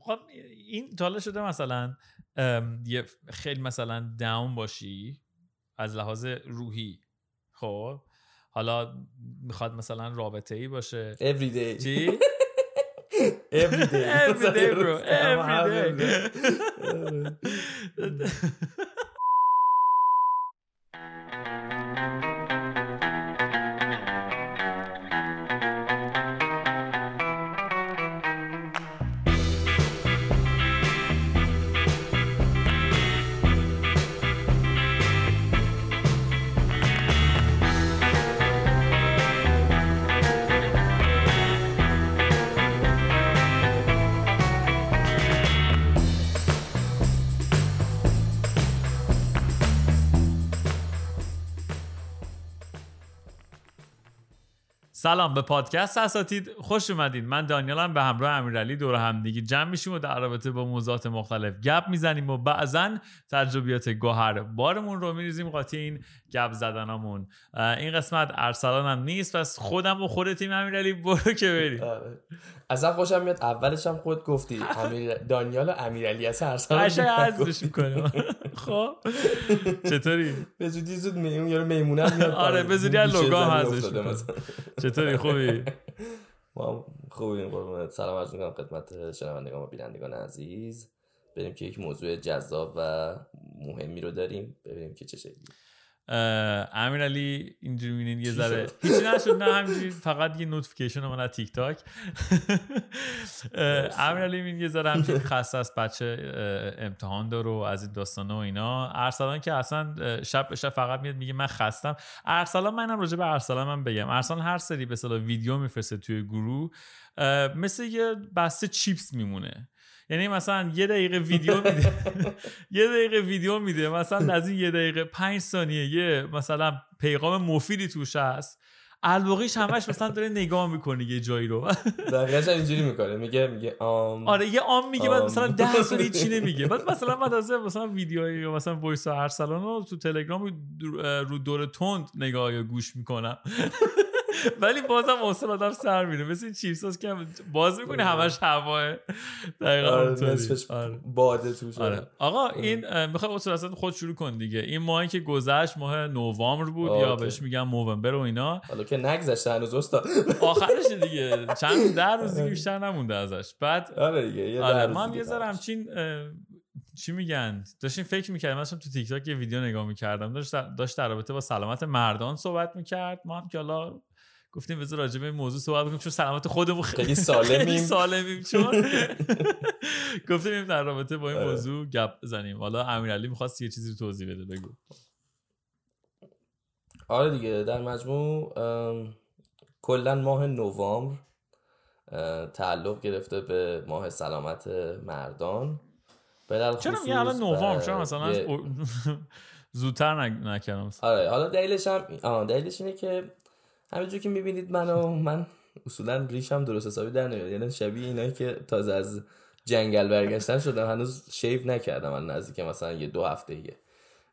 خب این تاله شده مثلا یه خیلی مثلا داون باشی از لحاظ روحی خب؟ حالا می‌خواد مثلا رابطه ای باشه. Every day. چی؟ every day. Every day bro. every day. سلام به پادکست اساتید. خوش اومدین. من دانیالم به همراه امیرعلی دور همدیگه جمع میشیم و در رابطه با موضوعات مختلف گپ می‌زنیم و بعضا تجربیات گوهر بارمون رو میریزیم. قاطی این گپ زدنامون. این قسمت ارسلان هم نیست پس خودم و خودتیم امیرعلی برو که بریم. اصلا خوشم میاد اولش هم خود گفتی امیر دانیال و امیرعلی از ارسلان حذفش می‌کنیم. خب. چطوری؟ به زودی زود میمون یارو میمونه میاد آره به زودی لوگو هم حذفش چطوری؟ خوبی؟ ما خوبیم قربونت. سلام عرض می‌کنم خدمت شنوندگان و بینندگان عزیز. بریم که یک موضوع جذاب و مهمی رو داریم. ببینیم که چه شکلی. امیرعلی اینجوری می‌بینین یه ذره هیچی نشد نه همینجوری فقط یه notification اومد از تیک تاک امیرعلی می‌بینین یه ذره همینجوری خسته از بچه امتحان داره و از این داستانه و اینا. ارسلان که اصلا شب شب فقط میاد میگه من خستم. ارسلان منم راجع به ارسلان من بگم. ارسلان هر سری یه ویدیو میفرسته توی گروه مثل یه بسته چیپس میمونه. یعنی مثلا یه دقیقه ویدیو میده یه دقیقه ویدیو میده مثلا از این یه دقیقه پنج ثانیه یه مثلا پیغام مفیدی توش هست. الباقیش همش مثلا داره نگاه می‌کنه یه جایی رو. دقیقاً اینجوری می‌کنه؟ میگه میگه آم. آره یه آم میگه بعد مثلا ده ثانیه چی نمیگه. بعد مثلا بعد از مثلا ویدیوهای یا مثلا voice ارسلان رو تو تلگرام رو دور تند نگاه یا گوش می‌کنم. ولی بازم حوصله آدم سر میره مثل چیپس هست که باز می‌کنه همش هواه. دقیقا آره باده توش آره. آقا این می‌خوای اصلا خود شروع کن دیگه. این ماهی که گذشت ماه نوامبر بود یا بهش میگم نوامبر و اینا. حالا که نگذشته هنوز استاد. آخرش دیگه. چند در روزی بیشتر نمونده ازش. بعد آره دیگه یه آره من یه ذره همچین چی میگن؟ داشتیم فکر می‌کردیم. مثلا تو تیک تاک یه ویدیو نگاه می‌کردم. داشت داشت در رابطه با سلامت مردان صحبت می‌کرد. ما هم که حالا گفتیم بذار راجع به این موضوع صحبت بکنیم چون سلامت خودمون خیلی سالمیم. سالمیم چون گفتیم در رابطه با این موضوع گپ بزنیم. حالا امیرعلی می‌خواست یه چیزی رو توضیح بده بگو. آره دیگه در مجموع کلا ماه نوامبر تعلق گرفته به ماه سلامت مردان. چرا میگه الان نوامبر؟ چرا مثلا زودتر نکردم. آره حالا دلیلش هم دلیلش اینه که همینجور که می‌بینید منو من اصولا ریشم درست حسابی در نمیاد. یعنی شبیه اینایی که تازه از جنگل برگشتن شدم. هنوز شیف نکردم من نزدیک مثلا یه دو هفته یه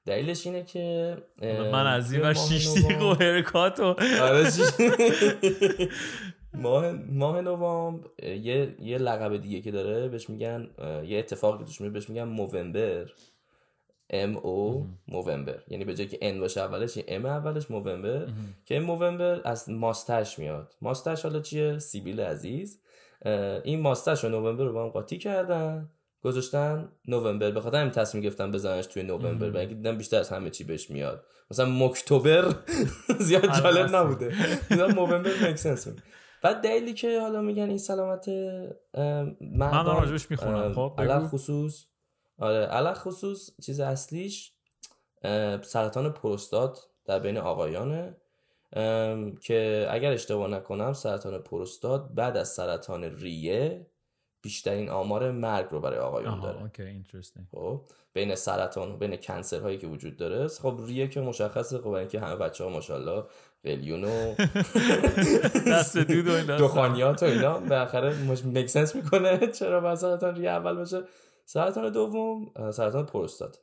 دلیلش اینه که من از این و شیش دیگه و هرکاتو ماه ماه نوامبر یه یه لقب دیگه که داره بهش میگن یه اتفاقی توش بهش میگن نوامبر ام او نوامبر یعنی به جای که ان باشه اولش ام اولش نوامبر که این نوامبر از ماستش میاد. ماستش حالا چیه؟ سیبیل عزیز. این ماستش و نوامبر رو با هم قاطی کردن. گذاشتن نوامبر به خاطر همین تصمیم گرفتن بزننش توی نوامبر برای دیدن بیشتر از همه چی بهش میاد. مثلا مکتوبر زیاد جالب نبوده. دیدن نوامبر میک سنس بعد دلیلی که حالا میگن این سلامت من راجبش می‌خونم. خب خصوص. آره خصوص چیز اصلیش سرطان پروستات در بین آقایانه. که اگر اشتباه نکنم سرطان پروستات بعد از سرطان ریه بیشترین آمار مرگ رو برای آقایان داره. خب بین سرطان و بین کنسر هایی که وجود داره. خب ریه که مشخصه خب اینکه همه بچه ها ماشاءالله قلیون و دست دود و دخانیات و اینا. بالاخره مکسنس می‌کنه چرا سرطان ریه اول باشه سرطان دوم سرطان پروستات.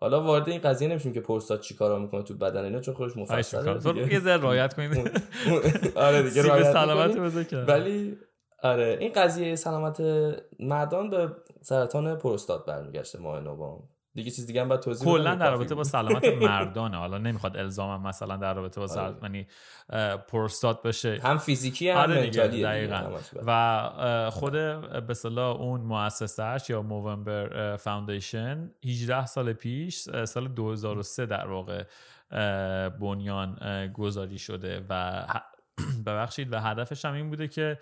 حالا وارد این قضیه نمیشیم که پروستات چیکارا می‌کنه تو بدن اینا چون خودش مفصله یه ذره رعایت کنید آره دیگه رعایت سلامت ولی آره این قضیه سلامت مردان به سرطان پروستات برمیگشته ماه نوامبر دیگه چیز دیگه هم باید توضیح کلا در رابطه با سلامت مردانه. حالا نمی‌خواد الزام مثلا در رابطه با سلامت یعنی پروستات بشه. هم فیزیکی هم آره منتالی دقیقاً. و خود به صلاح اون مؤسسهش یا موونبر فاوندیشن 18 سال پیش سال 2003 در واقع بنیان گذاری شده و ببخشید و هدفش هم این بوده که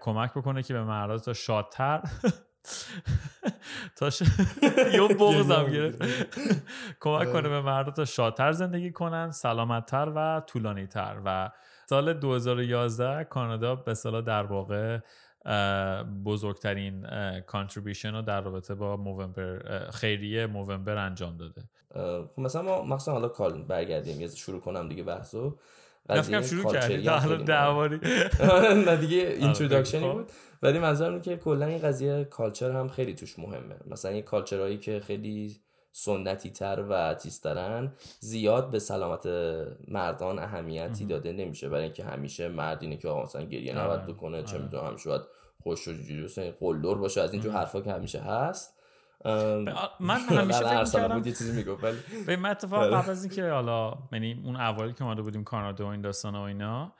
کمک بکنه که به مردان تا شادتر تاش یه بغزم گرفت. کمک کنه به مردم تا شادتر زندگی کنن سلامتتر و طولانیتر. و سال 2011 کانادا به صلاح در واقع بزرگترین کانتریبیوشن رو در رابطه با موونبر خیریه موونبر انجام داده. خب مثلا ما مخصوصا حالا call برگردیم یه شروع کنم دیگه بحثو. قضیه شروع کردی. حالا دعوا نه دیگه introductionی آره، بود. ولی منظورم که کلا این قضیه culture هم خیلی توش مهمه. مثلا این culture هایی که خیلی سنتی تر و تیزترن زیاد به سلامت مردان اهمیتی داده نمیشه. برای اینکه همیشه مرد اینه که آقا مثلا گریه نباید آره، بکنه چه آره. می‌دونم همیشه باید خوش و قلدر باشه. از اینجور حرفا که همیشه هست. من همیشه فکر کردم یه چیزی می‌گفت ولی به من اتفاق قبل از اینکه حالا یعنی اون اولی که اومده بودیم کانادا و این داستان و اینا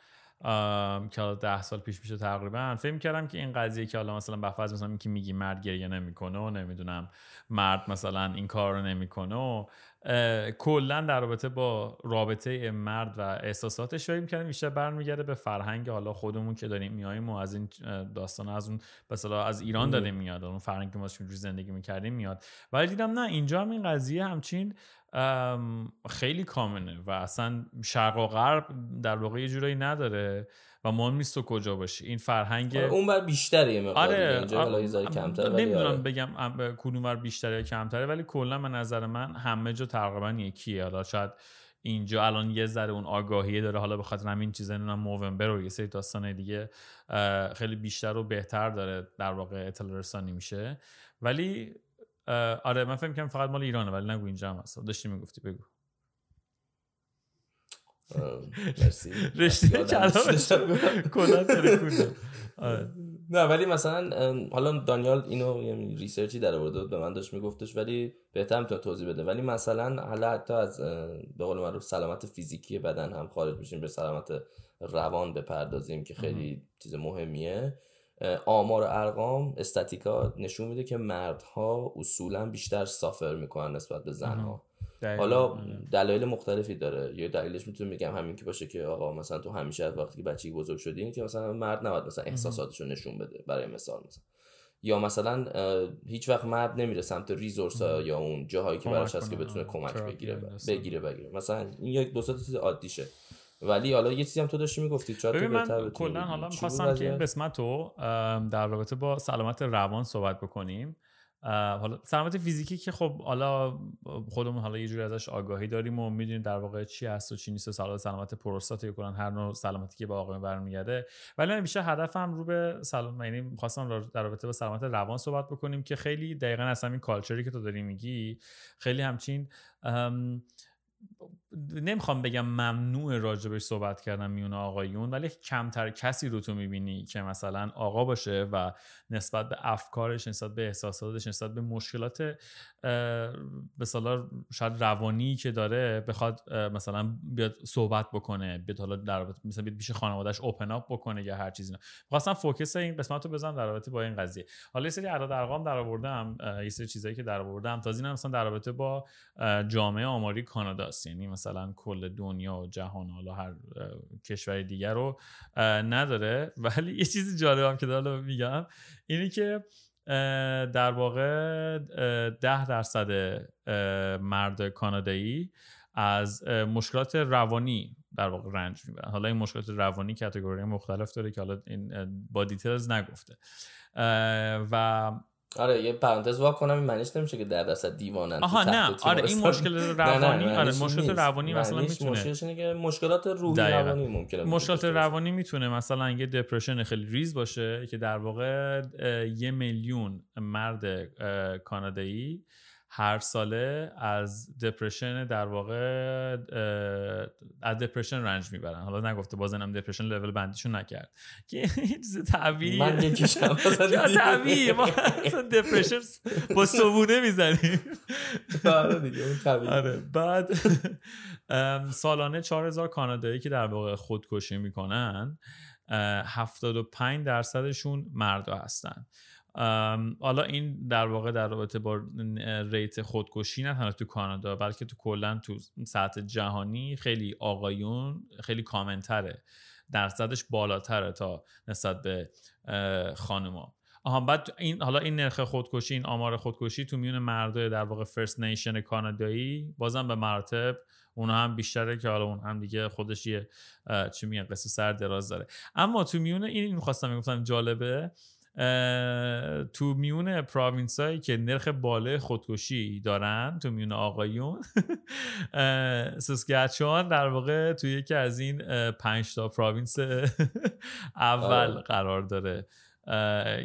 که حالا ده سال پیش میشه تقریبا فکر کردم که این قضیه که حالا مثلا بفرض مثلا که میگی مرد گریه نمی‌کنه و نمی‌دونم مرد مثلا این کار رو نمی‌کنه و کلا در رابطه با رابطه مرد و احساساتش فکر کردم بیشتر برمیگرده به فرهنگ حالا خودمون که داریم میاییم و از این داستان از اون مثلا از ایران داره میاد. اون فرهنگ که ما زندگی می‌کردیم میاد. ولی دیدم نه اینجا هم این قضیه همچین خیلی کامنه و اصلا شرق و غرب در واقع یه جورایی نداره. و مهم نیست تو کجا باشی؟ این فرهنگ آره اون بر بیشتره یه آره اینجا آره نمی‌دونم آره. بگم کدوم بر بیشتره یا کمتره ولی کلا به نظر من همه جا تقریبا یکیه. حالا شاید اینجا الان یه ذره اون آگاهیه داره حالا به خاطر همین چیزا نمی‌دونم موونبر و یه سری داستان دیگه خیلی بیشتر و بهتر داره در واقع اطلاع رسانی میشه. ولی آره من فکر کنم فقط مال ایرانه ولی نگو اینجا هم هست. داشتی می‌گفتی بگو. رشته کلا آره. نه ولی مثلا حالا دانیال اینو یه ریسرچی در آورده به من داشت میگفتش ولی بهتر می‌تونه توضیح بده. ولی مثلا حالا حتی از به قول معروف سلامت فیزیکی بدن هم خارج بشیم به سلامت روان بپردازیم که خیلی چیز مهمیه. آمار و ارقام استاتیکا نشون میده که مردها اصولا بیشتر سافر می‌کنن نسبت به زنها. حالا. دلایل مختلفی داره. یه دلیلش می‌تونم بگم همین که باشه که آقا مثلا تو همیشه از وقتی که بچگی بزرگ شدی که مثلا مرد نباید مثلا احساساتش رو نشون بده برای مثال مثلا. یا مثلا هیچ وقت مرد نمیره سمت ریزورس ها یا اون جاهایی که براش هست که بتونه کمک بگیره بگیره بگیره. مثلا این یک دو چیز عادیشه. ولی حالا یه چیزی هم تو داشتی می‌گفتی چرا تو من کلا حالا می‌خواستم که این قسمت رو در رابطه با سلامت روان صحبت بکنیم. حالا سلامت فیزیکی که خب حالا خودمون حالا یه جوری ازش آگاهی داریم و می‌دونیم در واقع چی هست و چی نیست سلامت سلامت پروستات یا هر نوع سلامتی که با آقای برمیگرده. ولی من بیشتر هدفم رو به سلام یعنی می‌خواستم در رابطه با سلامت روان صحبت بکنیم که خیلی دقیقا اصلا این کالچری که تو داری میگی خیلی همچین نمی‌خوام بگم ممنوع راجبش صحبت کردن میون آقایون ولی کمتر کسی رو تو می‌بینی که مثلا آقا باشه و نسبت به افکارش نسبت به احساساتش نسبت به مشکلات به شاید روانی که داره بخواد مثلا بیاد صحبت بکنه بیاد حالا در مثلا بیاد پیش خانوادهش اوپن اپ بکنه یا هر چیزی. خواستم فوکس این قسمت رو بزنم در رابطه با این قضیه. حالا یه سری اعداد ارقام در آوردم یه سری چیزایی که در آوردم. تازه مثلا در رابطه با جامعه آماری کاناداست. یعنی مثلا کل دنیا و جهان حالا هر کشور دیگر رو نداره. ولی یه چیزی جالبم که دارم میگم اینی که در واقع ده درصد مرد کانادایی از مشکلات روانی در واقع رنج می‌برن. حالا این مشکلات روانی category مختلف داره که حالا این با details نگفته. و آره یه پرانتز وا کنم این معنیش نمیشه که در درصد دیوانن آها نه. آره این مشکل روانی آره مشکلات روانی مثلا می‌تونه. مشکلش اینه که مشکلات روحی روانی ممکنه. مشکلات روانی می‌تونه مثلا یه دپرشن خیلی ریز باشه که در واقع یه میلیون مرد کانادایی هر ساله از دپرشن در واقع از دپرشن رنج می‌برن. حالا نگفته بازنم دپرشن لول بندیشون نکرد. که چیز طبیعیه. من یکیشم طبیعیه؟ ما دپرشن با صبونه می‌زنیم. آره طبیعی آره. بعد سالانه 4000 کانادایی که در واقع خودکشی می‌کنن 75 درصدشون مردا هستن. حالا این در واقع در رابطه با ریت خودکشی نه تنها تو کانادا بلکه تو کلا تو سطح جهانی خیلی آقایون خیلی کامنتره. درصدش بالاتره تا نسبت به خانوما. آها بعد این حالا این نرخ خودکشی این آمار خودکشی تو میون مردای در واقع First Nation کانادایی بازم به مراتب اونا هم بیشتره که حالا اون هم دیگه خودش یه چی میگن قصه سر دراز داره. اما تو میون این می‌خواستم می‌گفتم جالبه تو میون province هایی که نرخ بالا خودکشی دارن تو میون آقایون سسکچوان در واقع تو یکی از این پنج تا پراوینس اول آه. قرار داره.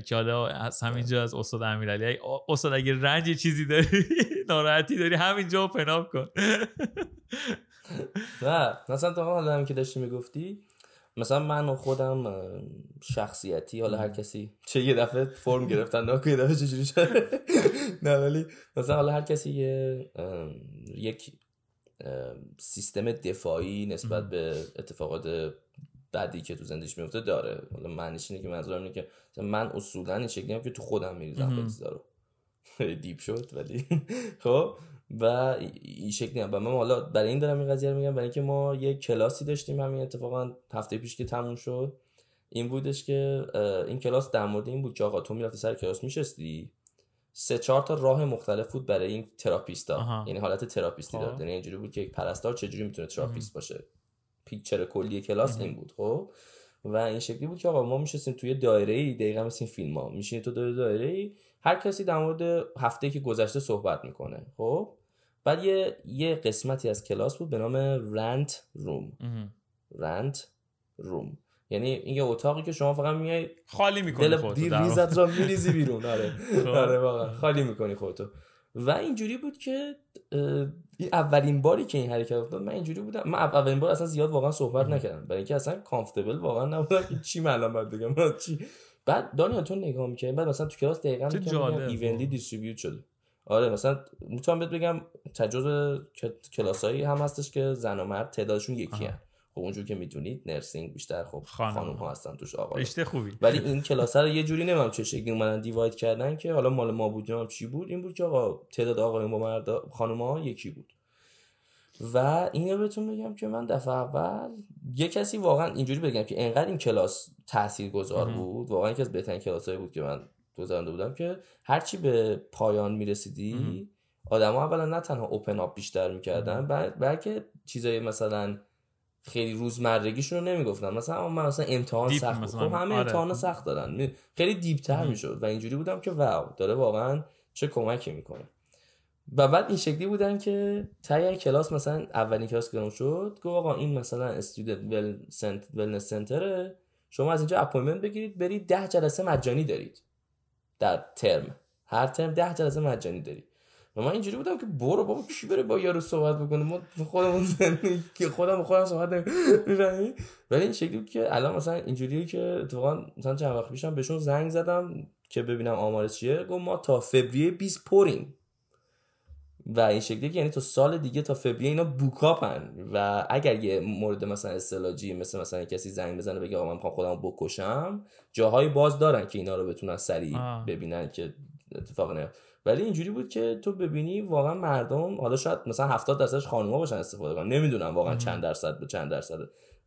که حالا از همینجا از استاد امیرعلی استاد اگه رنج چیزی داری ناراحتی داری همینجا پناب کن. نه مثلا تو حالا هم که داشتی می‌گفتی مثلا من و خودم شخصیتی حالا هر کسی چه یه دفعه فرم گرفتن نه یه دفعه چجوری شد؟ نه ولی مثلا حالا هر کسی یه یک سیستم دفاعی نسبت به اتفاقات بدی که تو زندگیش میفته داره. حالا معنیش اینه که منظورم اینه که من اصولا این شکلی که تو خودم میریزم رو. دیپ شد ولی خب؟ و این شکلی هم. و من حالا برای این دارم این قضیه رو میگم برای اینکه ما یه کلاسی داشتیم همین اتفاقا هفته پیش که تموم شد. این بودش که این کلاس در مورد این بود که آقا تو می‌رفتی سر کلاس میشستی. سه چهار تا راه مختلف بود برای این therapist ا. یعنی حالت therapist ی داد خب. یعنی اینجوری بود که یک پرستار چجوری می‌تونه therapist باشه. picture کلی کلاس این بود خب. و این شکلی بود که آقا ما میشستیم توی دایره ای دقیقا مثل این فیلم ها میشینی تو دایره ای هر کسی در مورد هفته که گذشته صحبت می‌کنه خب؟ بعد یه یه قسمتی از کلاس بود به نام rant room. رنت روم. یعنی این یه اتاقی که شما فقط میای خالی می‌کنی دل ریزت را میریزی بیرون. آره. خب. آره واقعا. خالی می‌کنی خودتو. و اینجوری بود که اولین باری که این حرکت افتاد من اینجوری بودم. من اولین بار اصلا زیاد واقعا صحبت نکردم. برای اینکه اصلا کامفتبل واقعا نبودم که چی معلوم باید بگم. چی؟ بعد دانیال تو نگاه می‌کنی؟ بعد مثلا تو کلاس دقیقاً ایونتی دیستریبیوت شده. آره مثلا می‌تونم بهت بگم تجربه کلاسایی هم هستش که زن و مرد تعدادشون یکی هن. خب اونجور که می‌دونید نرسینگ بیشتر خب خانم, ها هستن توش آقا. رشته خوبی. ولی این کلاس رو یه جوری نمیم چه شکلی اومدن دیواید کردن که حالا مال ما بود چی بود. این بود که آقا تعداد آقایون با مرد خانم ها یکی بود. و اینو بهتون بگم که من دفعه اول یه کسی واقعا اینجوری بگم که انقدر این کلاس تاثیرگذار بود واقعا یکی از بهترین کلاسایی بود که من گذرانده بودم که هرچی به پایان می‌رسیدی آدما اولا نه تنها اوپن آپ بیشتر می‌کردن بلکه چیزای مثلا خیلی روزمرگیشون رو نمی‌گفتن. مثلا من مثلا امتحان سخت مثلا. خب همه آره. امتحان سخت دادن خیلی دیپتر می‌شد و اینجوری بودم که واو داره واقعا چه کمکی می‌کنه. و بعد این شکلی بودن که تای کلاس مثلا اولین کلاس که شد گفت آقا این مثلا استودنت wellness center ه. شما از اینجا appointment بگیرید برید ده جلسه مجانی دارید. در ترم. هر ترم ده جلسه مجانی داری و من اینجوری بودم که برو بابا کی بره با یارو صحبت بکنه؟ ما خودمون که خودم خودم صحبت نمی‌کنم ولی این شکلی بود که الان مثلا اینجوریه که اتفاقا مثلا چند وقت پیشم بهشون زنگ زدم که ببینم آمارش چیه. گفت ما تا فوریه 20 پریم. و این شکلی که یعنی تا سال دیگه تا فوریه اینا book up ن. و اگر یه مورد مثلا اورژانسی مثل مثلا کسی زنگ بزنه بگه آقا من می‌خوام خودم بکشم جاهای باز دارن که اینا رو بتونن سریع ببینن که اتفاق نیفته. ولی اینجوری بود که تو ببینی واقعا مردم حالا شاید مثلا 70 درصدش خانوما باشن استفاده کنن. نمی‌دونم واقعا چند درصد به چند درصد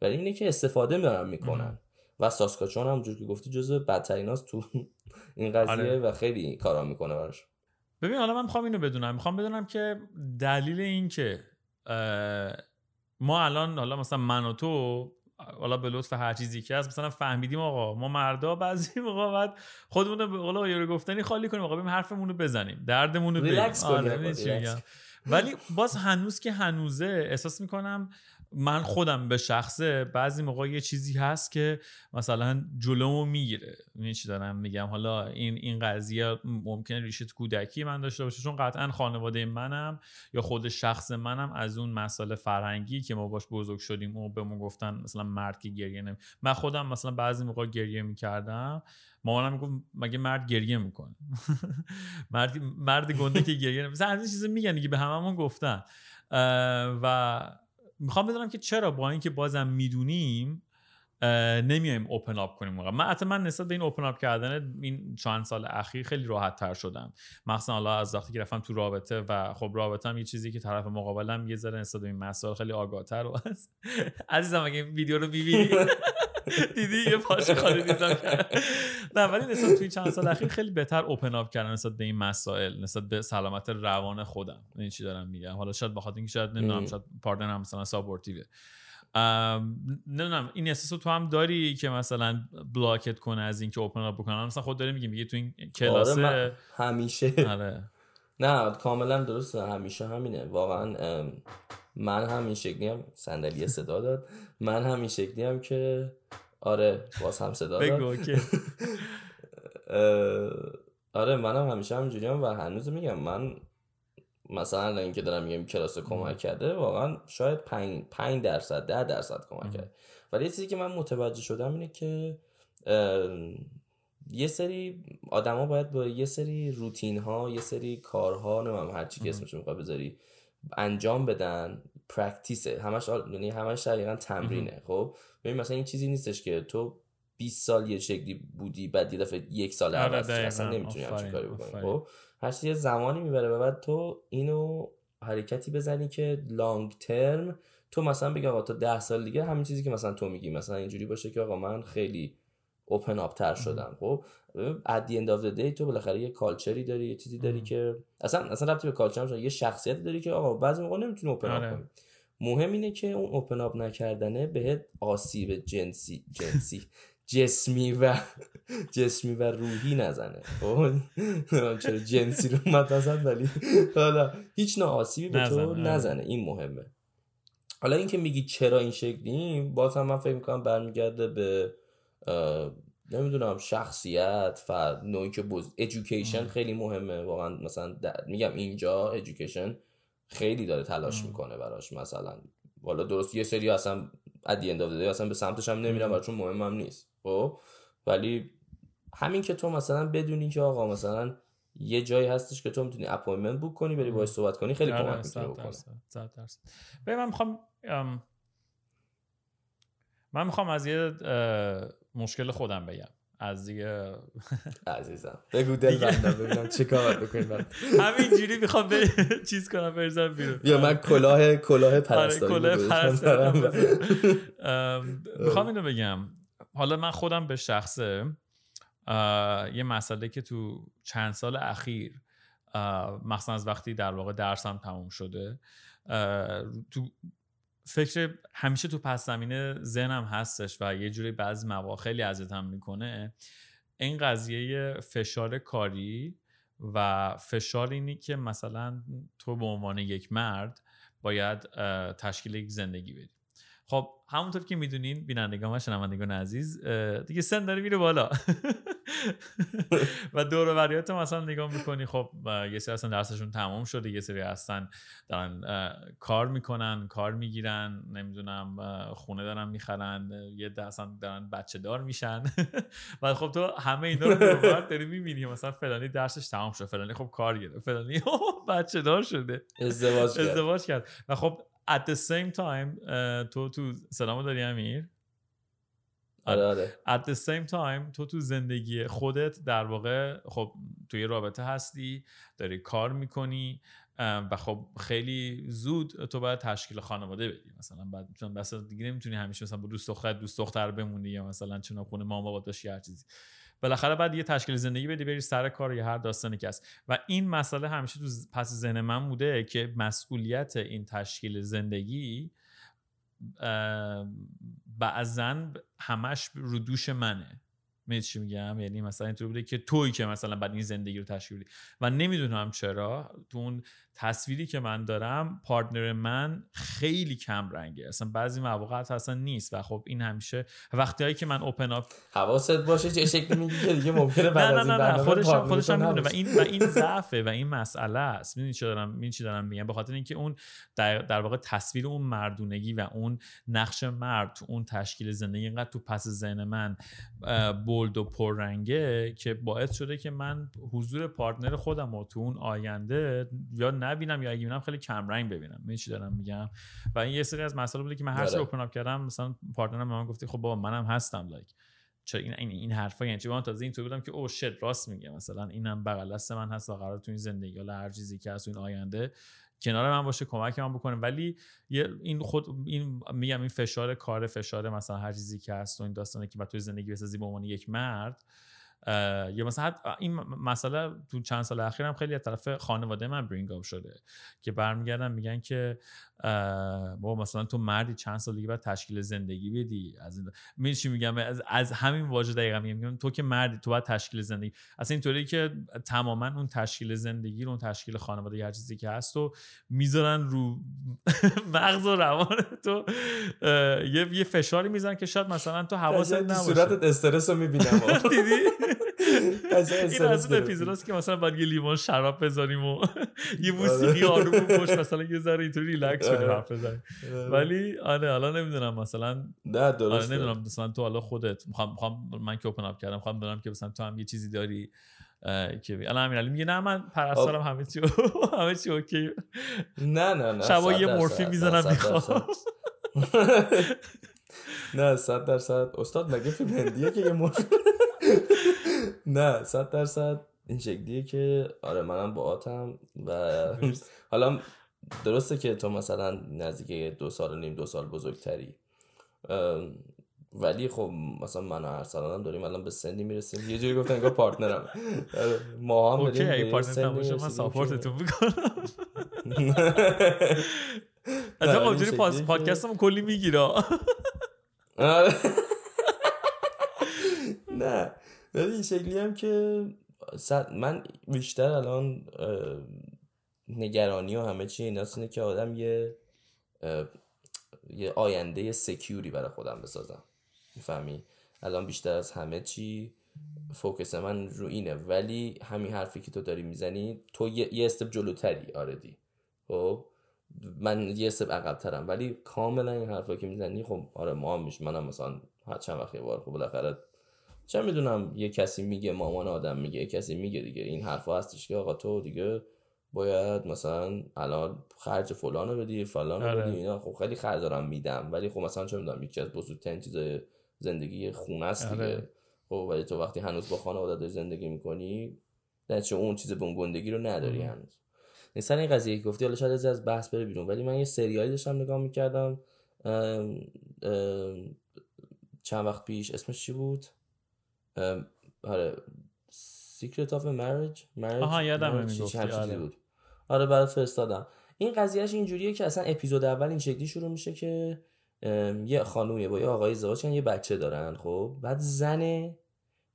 ولی اینه که استفاده میارن می‌کنن. و ساسکاچون هم که گفتی جزو بدتریناست تو این قضیه آره. و خیلی کارا می‌کنه براش. ببین حالا من می‌خوام اینو بدونم. می‌خوام بدونم که دلیل این که ما الان حالا مثلا من و تو حالا به لطف هر چیزی که هست مثلا فهمیدیم آقا ما مردا بعضی موقع بعد خودمون رو حالا یارو گفتنی خالی کنیم آقا بریم حرفمون رو بزنیم دردمون رو ریلکس آره ولی باز هنوز که هنوزه احساس می‌کنم من خودم به شخصه بعضی موقع یه چیزی هست که مثلا جلومو می‌گیره. این چی دارم میگم؟ حالا این این قضیه ممکنه ریشه کودکی من داشته باشه چون قطعا خانواده منم یا خود شخص منم از اون مسئله فرهنگی که ما باش بزرگ شدیم و به ما گفتن مثلا مرد که گریه نمی من خودم مثلا بعضی موقع گریه می‌کردم. مامانم می‌گفت مگه مرد گریه می‌کنه؟ مرد مرد گنده که گریه نمی‌کنه از این چیزا میگن دیگه به هممون گفتن. و می‌خوام بدونم که چرا با اینکه بازم می‌دونیم نمیایم اوپن اپ کنیم موقع من حتی من نسبت به این اوپن اپ کردن این چند سال اخیر خیلی راحت تر شدم. مخصوصا حالا از وقتی که رفتم تو رابطه و خب رابطه هم یه چیزی که طرف مقابلم یه ذره نسبت به این مسائل خیلی آگاهتر و هست عزیزم اگه این ویدیو رو می‌بینی. دیدی یه پاش خالی دیدم. نه ولی نسبت توی چند سال اخیر خیلی بهتر open up کردم نسبت به این مسائل نسبت به سلامت روان خودم. این چی دارم میگم؟ حالا شاید بخاطر اینکه شاید نمی‌دونم شاید partner م مثلا supportive ه نمی‌دونم این احساس تو هم داری که مثلا block ت کنه از اینکه open up بکنه مثلا خود داری میگی میگه تو این کلاس آره همیشه. آره. نه کاملا درسته همیشه همینه. واقعا من هم این شکلی هم صندلی صدا داد. من هم این شکلی هم که آره باز هم صدا داد. آره منم همیشه همینجوری هم و هنوز میگم من مثلا اینکه دارم میگم کلاس کمک کرده واقعا شاید 5 درصد 10 درصد کمک کرده. ولی چیزی که من متوجه شدم اینه که یه سری آدما باید با یه سری روتین ها یه سری کارها نمیم هر چی که اسمش می‌خواد بذاری انجام بدن پرکتیسه همش یعنی همش دقیقا تمرینه. خب؟ ببین مثلا این چیزی نیستش که تو 20 سال یه شکلی بودی بعد یه دفعه یک سال آره، عوض اصلا نمی‌تونی همچین کاری بکنی. خب؟ هر یه زمانی می‌بره و بعد تو اینو حرکتی بزنی که لانگ ترم تو مثلا بگی آقا تا ده سال دیگه همین چیزی که مثلا تو میگی. مثلا اینجوری باشه که آقا من خیلی اوپن آپ تر شدم خب at the end of the day تو بالاخره یه کالچری داری یه چیزی داری که اصلا اصلا ربطی به کالچر یه شخصیتی داری که آقا بعضی موقع نمی‌تونی اوپن آپ کنی. مهم اینه که اون اوپن آپ نکردنه بهت آسیب جنسی جنسی جسمی و جسمی و روحی نزنه. خب؟ چرا جنسی رو اومد ولی حالا هیچ نوع آسیبی به تو آره. نزنه. این مهمه. حالا اینکه میگی چرا این شکلیم باز هم من فکر می‌کنم برمیگرده به نمی‌دونم شخصیت و نوعی که بز ادویکیشن خیلی مهمه. واقعا مثلا میگم اینجا education خیلی داره تلاش می‌کنه براش. مثلا والا درست یه سری اصلا ادی اند اصلا به سمتش هم نمیرم چون مهم هم نیست. خب؟ ولی همین که تو مثلا بدونی که آقا مثلا یه جایی هستش که تو می‌تونی appointment book کنی بری باهاش صحبت کنی خیلی آره، کمک می‌تونه بکنه. من می‌خوام من می‌خوام از یه مشکل خودم بگم. از دیگه عزیزم. بگو دل بندم ببینم چه کار بکنیم همین جوری می‌خوام به چیز کنم برزم بیرون. بیا من کلاه کلاه آره، پرستاری کلاه پرستاری می‌خوام اینو بگم. حالا من خودم به شخصه یه مسئله که تو چند سال اخیر مخصوصا از وقتی در واقع درسم تموم شده تو فکر همیشه تو پس زمینه ذهنم هستش و یه جوری بعضی مواقع خیلی اذیتم می‌کنه. این قضیه فشار کاری و فشار اینی که مثلا تو به عنوان یک مرد باید تشکیل یک زندگی بدی. خب همونطور که می‌دونین بینندگان و شنوندگان عزیز دیگه سن داره میره بالا. و دور و مثلا نگاه می‌کنی. خب یه سری اصلا درسشون تمام شده. یه سری هستن دارن کار می‌کنن کار می‌گیرن نمی‌دونم خونه دارن می‌خرن یه اصلا دارن بچه دار میشن. و خب تو همه اینا رو دور داری می‌بینی. مثلا فلانی درسش تمام شد فلانی خب کار گرفت فلانی بچه دار شده. ازدواج کرد. ازدواج کرد. و خب at the same time تو تو سلامو داری امیر؟ آره آره. At the same time تو تو زندگی خودت در واقع خب توی رابطه هستی داری کار می‌کنی و خب خیلی زود تو باید تشکیل خانواده بدی. مثلا بعد چون بس دیگه نمی‌تونی همیشه مثلا با دوست دختر دوست دختر بمونی یا مثلا چون خونه مامان بابا داشتی هر چیزی. بالاخره بعد یه تشکیل زندگی بدی بری سر کار یا هر داستانی که هست. و این مسئله همیشه تو پس ذهن من بوده که مسئولیت این تشکیل زندگی بعضا همش رو دوش منه. می‌دونی چی میگم؟ یعنی مثلا اینطوری بوده که تویی که مثلا بعد این زندگی رو تشکیل بدی. و نمی‌دونم چرا. تو اون تصویری که من دارم پارتنر من خیلی کم رنگه. اصلا بعضی مواقع اصلا نیست و خب این همیشه وقتی هایی که من اوپن اپ حواست باشه چه شکلی میگی که دیگه ممکنه بعد نه نه این نه برنامه خودش خودش هم می‌دونه. و. این و این ضعفه و این مسئله است. می‌دونی چی دارم می‌دونی چی دارم میگم؟ به خاطر اینکه اون در, در واقع تصویر اون مردونگی و اون نقش مرد تو اون تشکیل زندگی اینقدر تو پس ذهن من bold و پررنگه که باعث شده که من حضور partner خودم رو تو اون آینده یا نبینم یا اگه ببینم خیلی کم رنگ ببینم. می‌دونی چی دارم میگم؟ و این یه سری از مسائل بوده که من هر آره. open up کردم مثلا partner م به من گفته خب بابا منم هستم like چرا این این این حرفا یعنی چی؟ من تازه اینطور بودم که oh shit راست میگه. مثلا اینم بغل دست من هست و قرار تو این زندگی حالا هر چیزی که از این آینده کنار من باشه کمک من بکنه. ولی این خود این میگم این فشار کار فشار مثلا هر چیزی که هست و این داستانه که بعد توی زندگی بسازی به عنوان یک مرد یا مثلا حتی این مسئله تو چند سال اخیرم خیلی از طرف خانواده من برینگ اپ شده که برمیگردن میگن که بابا مثلا تو مردی چند سال دیگه باید تشکیل زندگی بدی. از این می‌دونی چی میگم؟ از, از همین واژه دقیقا میگم. میگم تو که مردی تو باید تشکیل زندگی اصلا اینطوری که تماما اون تشکیل زندگی رو اون تشکیل خانواده هر چیزی که هست و می‌ذارن رو مغز و روان تو. یه فشاری می‌زنن که شاید مثلا تو حواست نباشه. صورتت استرس رو می‌بینم. دیدی؟ این از اون. اپیزوداست که مثلا باید یه لیوان شراب بزنیم و یه موسیقی آروم و پشت مثلا یه ذره اینطوری ریلکس کنیم آره. حرف بزنیم. ولی آره حالا نمی‌دونم مثلا نه آره درسته نمی‌دونم مثلا تو حالا خودت می‌خوام من که open up کردم می‌خوام بدونم که مثلا تو هم یه چیزی داری که الان همین علی میگه نه من پرستارم همه چی همه چی okay. نه نه نه شبا یه نه، می‌زنم می‌خوام. نه صد درصد. استاد مگه فیلم هندیه که یه مورفین نه صد درصد. این شکلیه که آره منم با آتم و حالا درسته که تو مثلا نزدیک دو سال و نیم دو سال بزرگتری. ولی خب مثلا من و ارسلانم داریم الان به سنی می‌رسیم. یه جوری گفتن انگار پارتنرم. آره، ما هم اوکی اگه پارتنر سنی باشه من که- ساپورتتون می‌کنم. از شکلیه که- پادکستم کلی می‌گیره. آره. نه. این شکلی هم که من بیشتر الان نگرانی و همه چی ایناست اینه که آدم یه یه آینده secure ی برای خودم بسازم. می‌فهمی؟ الان بیشتر از همه چی focus من رو اینه. ولی همین حرفی که تو داری می‌زنی تو یه, یه step جلوتری. already خب؟ من یه استپ عقبترم. ولی کاملا این حرفا که می‌زنی خب آره ما هم میشه منم مثلا هر چند وقت یه بار خب بالاخره چه می‌دونم یه کسی میگه مامان آدم میگه یه کسی میگه دیگه این حرفا هستش که آقا تو دیگه باید مثلا الان خرج فلانو بدی فلانو آره. بدی اینا خب خیلی خرج دارم میدم ولی خب مثلا چه می‌دونم یکی از بزرگترین چیزای زندگی خونه است دیگه آره. خب ولی تو وقتی هنوز با خانواده داری زندگی می‌کنی نه چه اون چیز بونگندگی رو نداری. هنوز این سر این قضیه که گفتی حالا شاید از از بحث بره بیرون ولی من یه سریالی داشتم نگاه می‌کردم چند وقت پیش اسمش چی بود ام، آره of a Marriage Marriage آها، Marriage، می‌گفتی، آره. بود. آره برات فرستادم. این قضیهش اینجوریه که اصلا اپیزود اول این شکلی شروع میشه که یه خانومیه با یه آقای ازدواج یه بچه دارن خب؟ بعد زن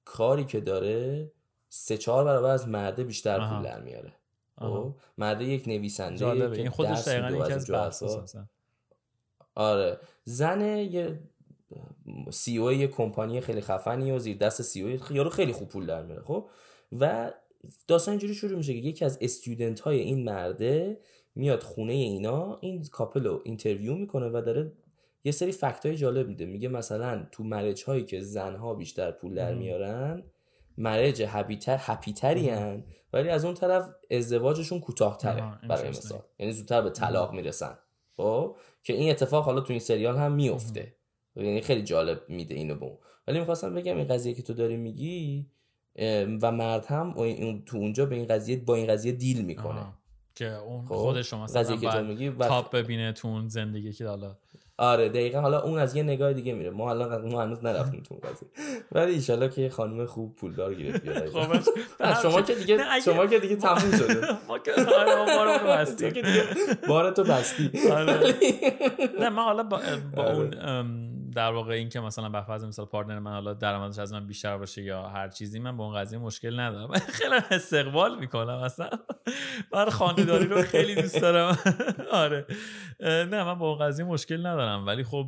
کاری که داره سه چهار برابر از مرده بیشتر. پول در میاره. خب؟ مرده یک نویسنده این خودش دقیقا یکی از از. آره. زن یه CEO یه کمپانی خیلی خفنی و زیر دست CEO یارو خیلی خوب پول در میاره خب؟ و داستان اینجوری شروع میشه که یکی از student های این مرده میاد خونه اینا این couple رو interview می‌کنه و داره یه سری فکت های جالب میده. میگه مثلا تو مرج هایی که زنها بیشتر پول در. میارن مرج هپیتر هپیتری هن ولی از اون طرف ازدواجشون کوتاهتره برای. مثال. یعنی زودتر به طلاق می‌رسن. خب؟ که این اتفاق حالا تو این سریال هم میفته یعنی خیلی جالب میده اینو به اون. ولی می‌خواستم بگم این قضیه که تو داری میگی و مرد هم و تو اونجا به این قضیه با این قضیه دیل می‌کنه. که اون خب، خودش رو مثلا قضیه که تو میگی وقت- تاپ ببینه تو اون زندگی که حالا آره دقیقا. حالا اون از یه نگاه دیگه میره. ما الان ما هنوز نرفتیم تو قضیه. ولی ایشالله که یه خانم خوب پولدار گیرت بیاد. خب شما که دیگه شما که دیگه تموم شده. ما که آره ما بارمون رو دیگه بار تو بستی. آره. نه من حالا با, آره. اون در واقع این که مثلا به فرض مثال پارتنر من حالا درآمدش از من بیشتر باشه یا هر چیزی من با اون قضیه مشکل ندارم. خیلی استقبال می‌کنم اصلا. من خانداری رو خیلی دوست دارم. آره. نه من با اون قضیه مشکل ندارم. ولی خب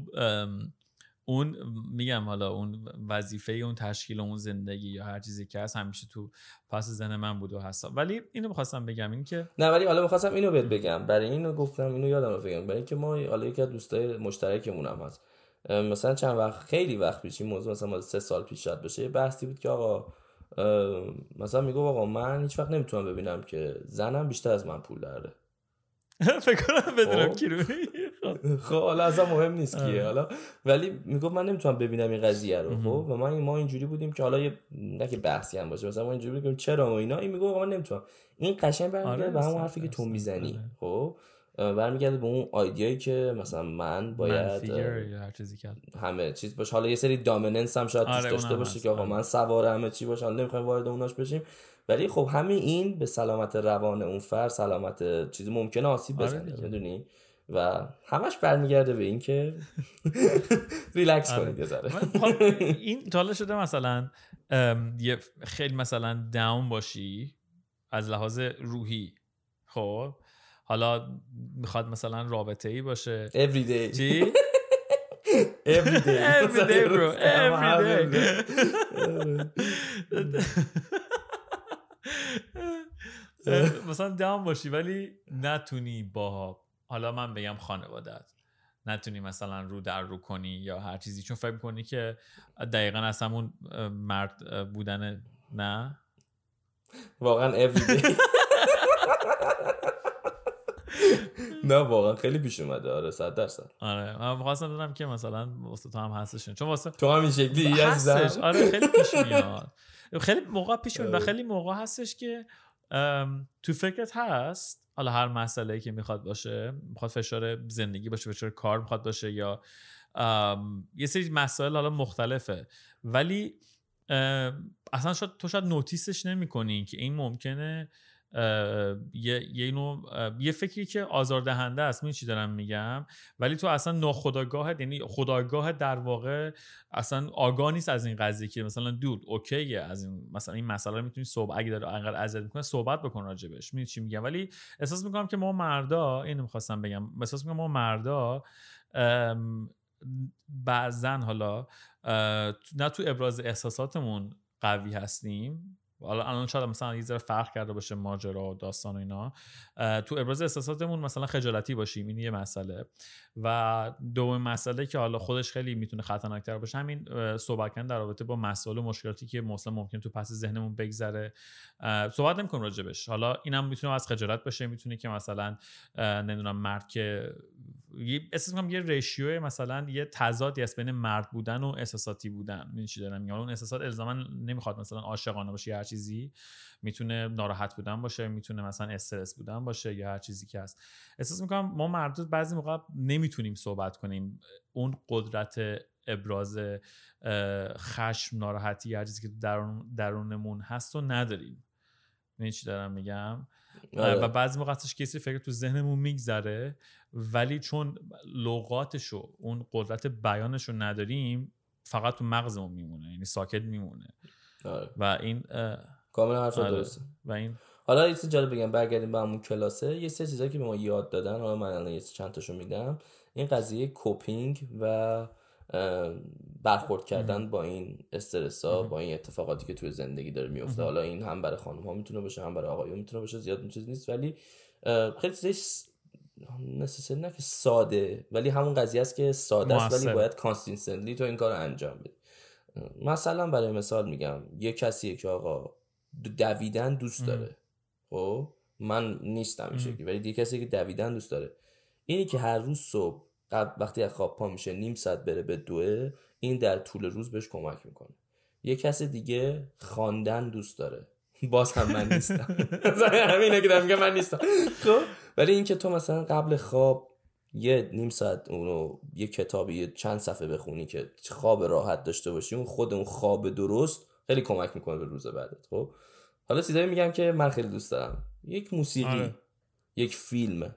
اون میگم حالا اون وظیفه اون تشکیل اون زندگی یا هر چیزی که هست همیشه تو پس زن من بود و هست ولی اینو می‌خواستم بگم این که نه ولی حالا می‌خواستم اینو بهت بگم. برای اینو گفتم اینو یادم رو بگم. برای اینکه ما حالا یکی از دوستای مشترکمون هم هست. مثلا چند وقت خیلی وقت پیش این موضوع مثلا سه سال پیش شد باشه یه بحثی بود که آقا مثلا میگو آقا من هیچ وقت نمی‌تونم ببینم که زنم بیشتر از من پول داره. فکر کنم بدونم خب. کی رو. خب حالا اصلا مهم نیست کیه حالا. ولی می‌گفت من نمی‌تونم ببینم این قضیه رو خب. و من ما اینجوری بودیم که حالا یه نه که بحثی هم باشه مثلا ما اینجوری بودیم چرا و اینا؟ این می‌گفت من نمی‌تونم. این قشنگ برمیگرده آره، به همون حرفی که تو. می‌زنی آره. خب. برمیگرده به اون آیدیایی که مثلا من باید هر چیزی همه چیز باشه حالا یه سری دامیننس هم شاید آره، داشته باشه. که آقا آره. من سوار همه چی باشم نمی‌خوایم وارد اوناش بشیم ولی خب همین این به سلامت روان اون فرد سلامت چیزی ممکنه آسیب آره بزنه دیگه. می‌دونی و همش برمیگرده به این که ریلکس آره. کنید یه حالا این تا حالا شده مثلا یه خیلی مثلا داون باشی از لحاظ روحی خب حالا می‌خواد مثلا رابطه ای باشه. Every day چی؟ every day Every day, bro. Every day. مثلا داون باشی ولی نتونی با حالا من بگم خانوادت نتونی مثلا رو در رو کنی یا هر چیزی. چون فکر کنی که دقیقا از همون مرد بودن نه؟ واقعا every day نه واقعا خیلی پیش اومده. آره صد درصد. آره من خواستم بدونم که مثلا واسه تو هم هستش چون واسه تو هم این شکلی هستش. آره خیلی پیش میاد. خیلی موقع پیش میاد و آره. خیلی موقع هستش که تو فکرت هست حالا هر مسئله که می‌خواد باشه می‌خواد فشار زندگی باشه فشار کار می‌خواد باشه یا یه سری مسائل حالا مختلفه. ولی اصلا شاید تو شاید نوتیسش نمی کنی که این ممکنه یه یه نوع یه فکری که آزاردهنده است می چی دارم میگم؟ ولی تو اصلا ناخداگاهت یعنی خداگاهت در واقع اصلا آگاه نیست از این قضیه که مثلا دود اوکیه از این مثلا این مسئله می‌تونی صحبت اگه داره انقدر اذیت می‌کنه صحبت بکن راجبش. می‌دونی چی میگم؟ ولی احساس می‌کنم که ما مردا اینو می‌خواستم بگم احساس می‌کنم ما مردا بعضا حالا نه تو ابراز احساساتمون قوی هستیم حالا الان شاید مثلا یه ذره فرق کرده باشه ماجرا و داستان و اینا. تو ابراز احساساتمون مثلا خجالتی باشیم این یه مسئله. و دومین مسئله که حالا خودش خیلی می‌تونه خطرناکتر باشه همین صحبت کردن در رابطه با مسائل و مشکلاتی که مثلا ممکن تو پس ذهنمون بگذره. صحبت نمی‌کنم راجبش حالا اینم می‌تونه از خجالت باشه می‌تونه که مثلا نمی‌دونم مرد که احساس می‌کنم یه ریشیو مثلا یه تضادی هست بین مرد بودن و احساساتی بودن. می‌دونی چی دارم میگم؟ اون احساسات الزاما نمی‌خواد مثلا عاشقانه باشه یا هر چیزی. می‌تونه ناراحت بودن باشه می‌تونه مثلا استرس بودن باشه یا هر چیزی که هست. احساس می‌کنم ما مرد بعضی موقع نمی‌تونیم صحبت کنیم. اون قدرت ابراز خشم ناراحتی هر چیزی که درون درونمون هست و نداریم. می‌دونی چی دارم میگم؟ آره. و بعضی موقع هستش که یه سری فکر تو ذهنمون میگذره. ولی چون لغاتشو اون قدرت بیانشو نداریم فقط تو مغزمون میمونه یعنی ساکت میمونه. آره. و این کاملا حرف آره. درسته. و این حالا یه چیز جالب بگم برگردیم به همون کلاسه. یه سری چیزایی که به ما یاد دادن حالا من الان یه چند تاشو میگم. این قضیه کوپینگ و برخورد کردن با این استرس ها با این اتفاقاتی که توی زندگی داره میفته حالا این هم برای خانم ها می‌تونه باشه هم برای آقایون می‌تونه باشه زیاد چیز نیست. ولی خیلی چیزش نسیسر نه که ساده ولی همون قضیه است که ساده است ولی. باید کانسیستنتلی تو این کار انجام بدی. مثلا برای مثال میگم یه کسیه که آقا دویدن دوست داره خب؟ من نیستم این شکلی ولی دیگه کسی که دویدن دوست داره. اینی که هر روز صبح قبل وقتی از خواب پا میشه نیم ساعت بره به دوه این در طول روز بهش کمک می‌کنه. یه کس دیگه خواندن دوست داره. باز هم من نیستم. همینه که میگم من نیستم. خب. ولی اینکه تو مثلا قبل خواب یه نیم ساعت اونو یه کتابی یه چند صفحه بخونی که خواب راحت داشته باشی اون خود اون خواب درست خیلی کمک می‌کنه به روز بعدت خب؟ حالا چیزایی میگم که من خیلی دوست دارم. یک موسیقی یک فیلم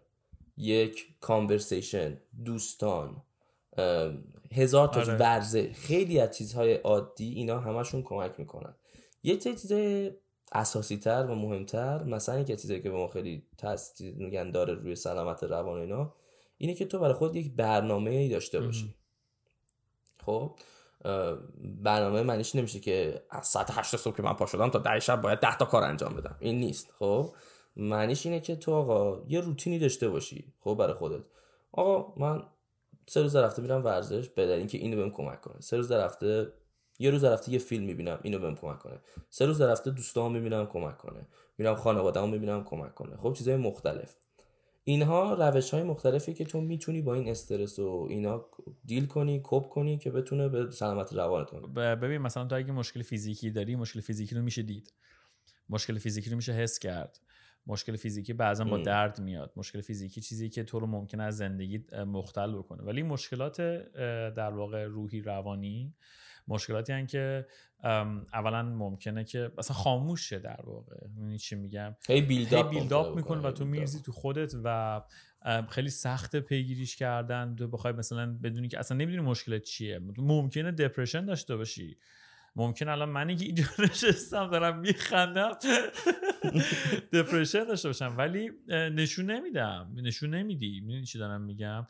یک کانورسیشن دوستان هزار تا آره. ورزه خیلی از چیزهای عادی اینا همشون کمک می‌کنن. یه چیز اساسی تر و مهمتر مثلا یک چیزی که به ما خیلی تاثیر میگن داره روی سلامت روان اینا اینه که تو برای خود یک برنامه ای داشته باشی. خب؟ برنامه معنیش نمیشه که از ساعت 8 صبح که من پا شدم تا 10 شب باید 10 تا کار انجام بدم. این نیست. خب؟ معنیش اینه که تو آقا یه روتینی داشته باشی. خب؟ برای خودت. آقا من سه روز در هفته میرم ورزش به اینکه اینو بهم کمک کنه. سه روز در هفته یه روز در هفته یه فیلم می‌بینم اینو بهم کمک کنه. سه روز در هفته دوستام می‌بینم کمک کنه. میرم خانواده‌ام می‌بینم کمک کنه. خب چیزای مختلف. اینها روش های مختلفی که تو می‌تونی با این استرس و اینا دیل کنی کپ کنی که بتونه به سلامت روانت کنه. ببین مثلا تو اگه مشکل فیزیکی داری مشکل فیزیکی رو میشه دید. مشکل فیزیکی رو میشه حس کرد. مشکل فیزیکی بعضا با. درد میاد. مشکل فیزیکی چیزی که تو رو ممکن از زندگی مختل بکنه. ولی مشکلات در واقع روحی روانی مشکلاتی هن که اولا ممکنه که مثلا خاموش شه در واقع. می‌دونی چی میگم؟ هی بیلد هی اپ بیلداپ می‌کنه و تو میریزی تو خودت و خیلی سخت پیگیریش کردن. تو بخوای مثلا بدونی که اصلا نمی‌دونی مشکلت چیه. ممکنه دپرشن داشته باشی. ممکن الان منی که اینجا نشستم دارم میخندم. دپرشن داشته باشم. ولی نشون نمیدم. نشون نمیدی. می‌دونی چی دارم میگم؟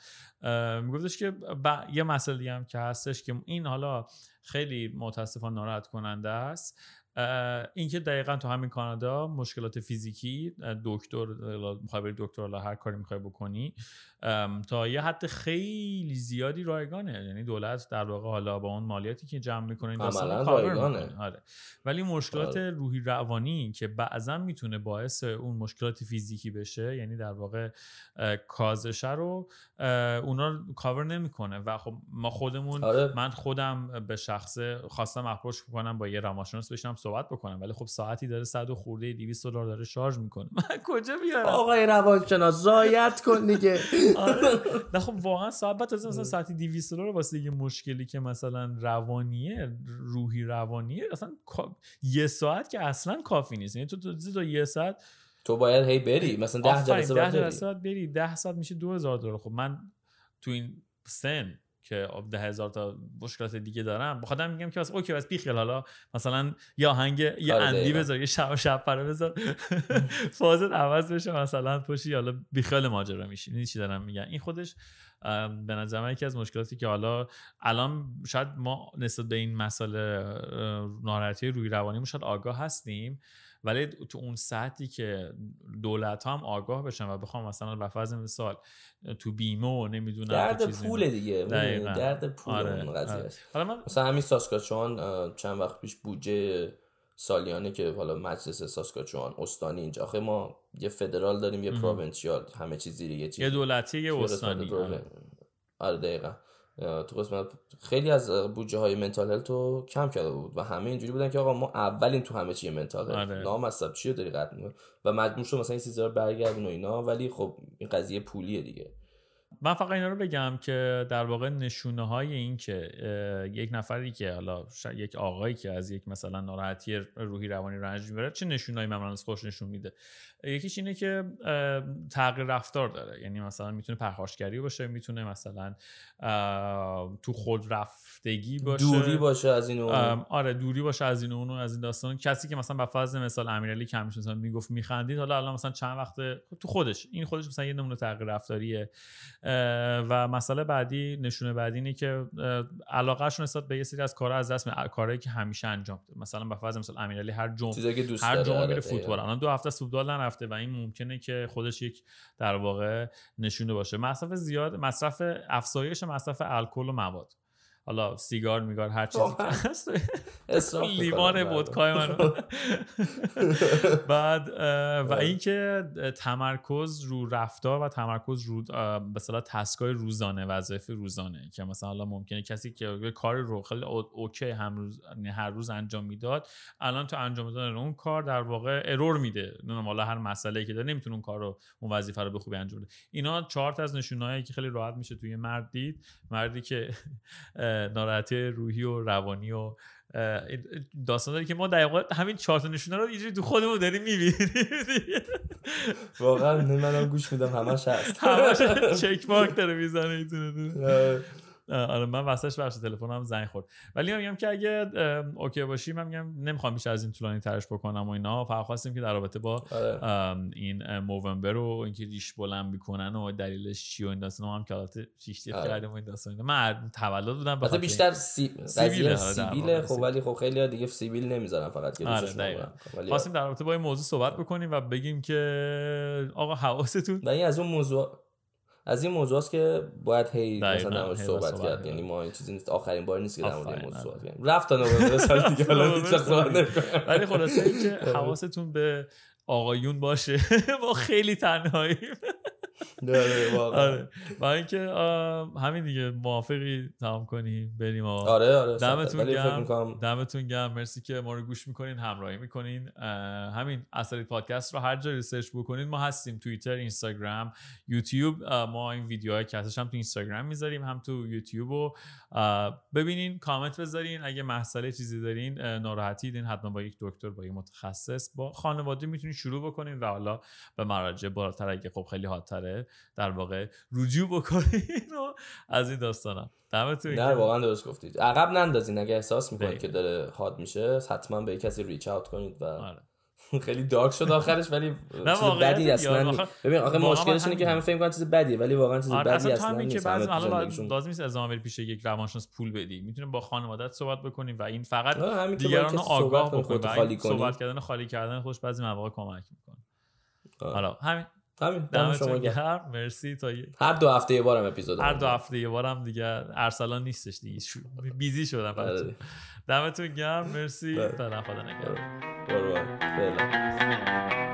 میگفتش که ب- یه مسئله دیگه هم که هستش که این حالا خیلی متاسفانه ناراحت کننده است. اینکه دقیقا تو همین کانادا مشکلات فیزیکی دکتر می‌خوای بری دکتر هر کاری می‌خوای بکنی تا یه حد خیلی زیادی رایگانه یعنی دولت در واقع حالا با اون مالیاتی که جمع می‌کنه این رایگانه. آره. ولی مشکلات آره. روحی روانی که بعضا می‌تونه باعث اون مشکلات فیزیکی بشه یعنی در واقع کازشه رو اونا رو کاور نمی‌کنه و خب ما خودمون آره من خودم به شخصه خواستم اپروچ کنم با یه روانشناس بشینم صحبت بکنم ولی خب ساعتی داره 100 و خورده 200 دلار داره شارژ می‌کنه. من کجا بیارم؟ آقای روانشناس رایت کن دیگه. آره. نه خب واقعا ساعت بعد مثلا ساعتی 200 دلار واسه یه مشکلی که مثلا روانیه روحی روانیه اصلا یه ساعت که اصلا کافی نیست. یعنی تو تو تا یه ساعت تو باید هی بری مثلا ده آفرین، جلسه ده باید بری. جلسه باید بری ده ساعت میشه 2000 دلار. خب من تو این سن که ده هزار تا مشکلات دیگه دارم بخاطر میگم که بس اوکی بس بیخیال حالا مثلا یه آهنگ یه آره، اندی. بذار یه شب شب پره بذار. فازت عوض بشه مثلا پشی حالا بیخیال ماجرا میشی این چی دارم میگم این خودش به نظر من یکی از مشکلاتی که حالا الان شاید ما نسبت به این مسئله ناراحتی روی روانی شاید آگاه هستیم. ولی تو اون سطحی که دولت ها هم آگاه بشن و بخوام مثلا به فرض مثال تو بیمه و نمی‌دونم درد پول دیگه. درد پول آره، اون قضیه آره. است حالا من مثلا همین ساسکاچوان چند وقت پیش بودجه سالیانه که حالا مجلس ساسکاچوان استانی اینجا آخه ما یه فدرال داریم یه مهم. provincial همه چیز زیر یه چیز یه دولتی یه استانی آره. آره دقیقا تو قسمت خیلی از بودجه های mental health رو کم کرده بود و همه اینجوری بودن که آقا ما اولین تو همه چیه mental health آره. لامصب چیه داری می‌کنی؟ و مجبور شد مثلا این چیزا رو برگردون و اینا ولی خب این قضیه پولیه دیگه من فقط اینا رو بگم که در واقع نشونه های این که یک نفری که حالا یک آقایی که از یک مثلا ناراحتی روحی روانی رنج می‌بره چه نشونهایی معمولا از خودش نشون میده. یکیش اینه که تغییر رفتار داره. یعنی مثلا می‌تونه پرخاشگری باشه می‌تونه مثلا تو خود رفتگی باشه. دوری باشه از این اون. آره دوری باشه از این اون از این داستان. کسی که مثلا به فرض مثال امیرعلی که همیشه مثلا می‌گفت میخندید حالا الان مثلا چند وقت تو خودش این خودش مثلا یه نمونه تغییر رفتاریه. و مسئله بعدی نشونه بعدی اینه که علاقهشون نسبت به یه سری از کارها از دست کارهایی که همیشه انجام میده. مثلا به فرض مثال امیرعلی هر جمعه چیزایی که دوست هر جمعه آره، میره. فوتبال. الان دو هفته فوتبال نرفته و این ممکنه که خودش یک در واقع نشونه باشه. مصرف زیاد مصرف افزایش مصرف الکل و مواد. حالا سیگار میگار هر چیزی که واقعاً. هست لیوان. ودکای منو بعد و آره. اینکه تمرکز رو رفتار و تمرکز رو اصطلاح تسکای روزانه وظایف روزانه که مثلا حالا ممکنه کسی که کار رو خیلی او- اوکی هم روز یعنی هر روز انجام می‌داد الان تو انجام دادن اون کار در واقع ارور میده نمی‌دونم حالا هر مسئله که داره نمی‌تونه اون کار رو اون وظیفه رو به خوبی انجام بده اینا چهار تا از نشونهایی که خیلی راحت میشه توی مرد دید مردی که ناراحتی روحی و روانی و داستان داره که ما دقیقا همین چهار تا نشونه رو اینجوری تو خودمون داریم می‌بینیم. واقعا منم گوش میدم همش هست. همش چک مارک داره می‌زنه. آره. آره من واسش بخش تلفنم زنگ خورد ولی میگم که اگه اوکی باشی من میگم نمی‌خوام بیش از این طولانی ترش بکنم و اینا فقط خواستیم که در رابطه با آره. این موونبر و اینکه ریش بلند می‌کنن و دلیلش چی و این داستان هم که حالت آره. کردیم و این داستان من تولد بودم مثلا بیشتر سی... سیبیل سیبیل خب ولی خب خیلی دیگه سیبیل نمی‌ذارن فقط که آره خواستیم در رابطه با این موضوع صحبت بکنیم و بگیم که آقا حواستون و این از اون موضوع از این موضوع است که باید هی مثلا در صحبت کرد. یعنی ما این چیزی نیست. آخرین بار نیست که در مورد موضوع صحبت کنیم. رفت تا نوبت سال دیگه حالا ولی خلاصه اینکه حواستون به آقایون باشه. ما خیلی تنهاییم. آره. و اینکه همین دیگه موافقی تمام کنیم بریم آره آره دمتون گرم. دمتون گرم. مرسی که ما رو گوش می‌کنین همراهی می‌کنین. همین اثری پادکست رو هر جا research بکنین. ما هستیم توییتر اینستاگرام یوتیوب. ما این ویدیوهای کسش هم تو اینستاگرام می‌ذاریم هم تو یوتیوب رو ببینین کامنت بذارین. اگه مسئله چیزی دارین ناراحتی دارین حتما با یک دکتر با یک متخصص با خانواده می‌تونین شروع بکنین و حالا به مراجع بالاتر. اگه خب خیلی حادتره در واقع رجوع بکنین و از این داستانا دمتون نه واقعا درست گفتید عقب نندازین اگه احساس می‌کنید که داره حاد میشه حتما به کسی reach out کنید و آره. خیلی دارک شد آخرش ولی چیز بدی اصلا ببین آخه مشکلش اینه که همه فکر کنن چیز بدیه ولی واقعا چیز آره بدی اصلا نیست. که بعضی حالا لازم نیست ازام بری پیش یک روانشناس پول بدی. می‌تونه با خانوادت صحبت بکنیم و این فقط دیگران رو آگاه بکنه صحبت کردن خالی کردن خوش بعضی مواقع کمک می‌کنه. حالا همین. همین دم شما گرم. مرسی. تا هر دو هفته یه بارم اپیزود هر دو هفته یه بارم دیگه. ارسلان نیستش دیگه. بیزی شدم آره. دمتون گرم. مرسی. تا خدا نگهدار. برو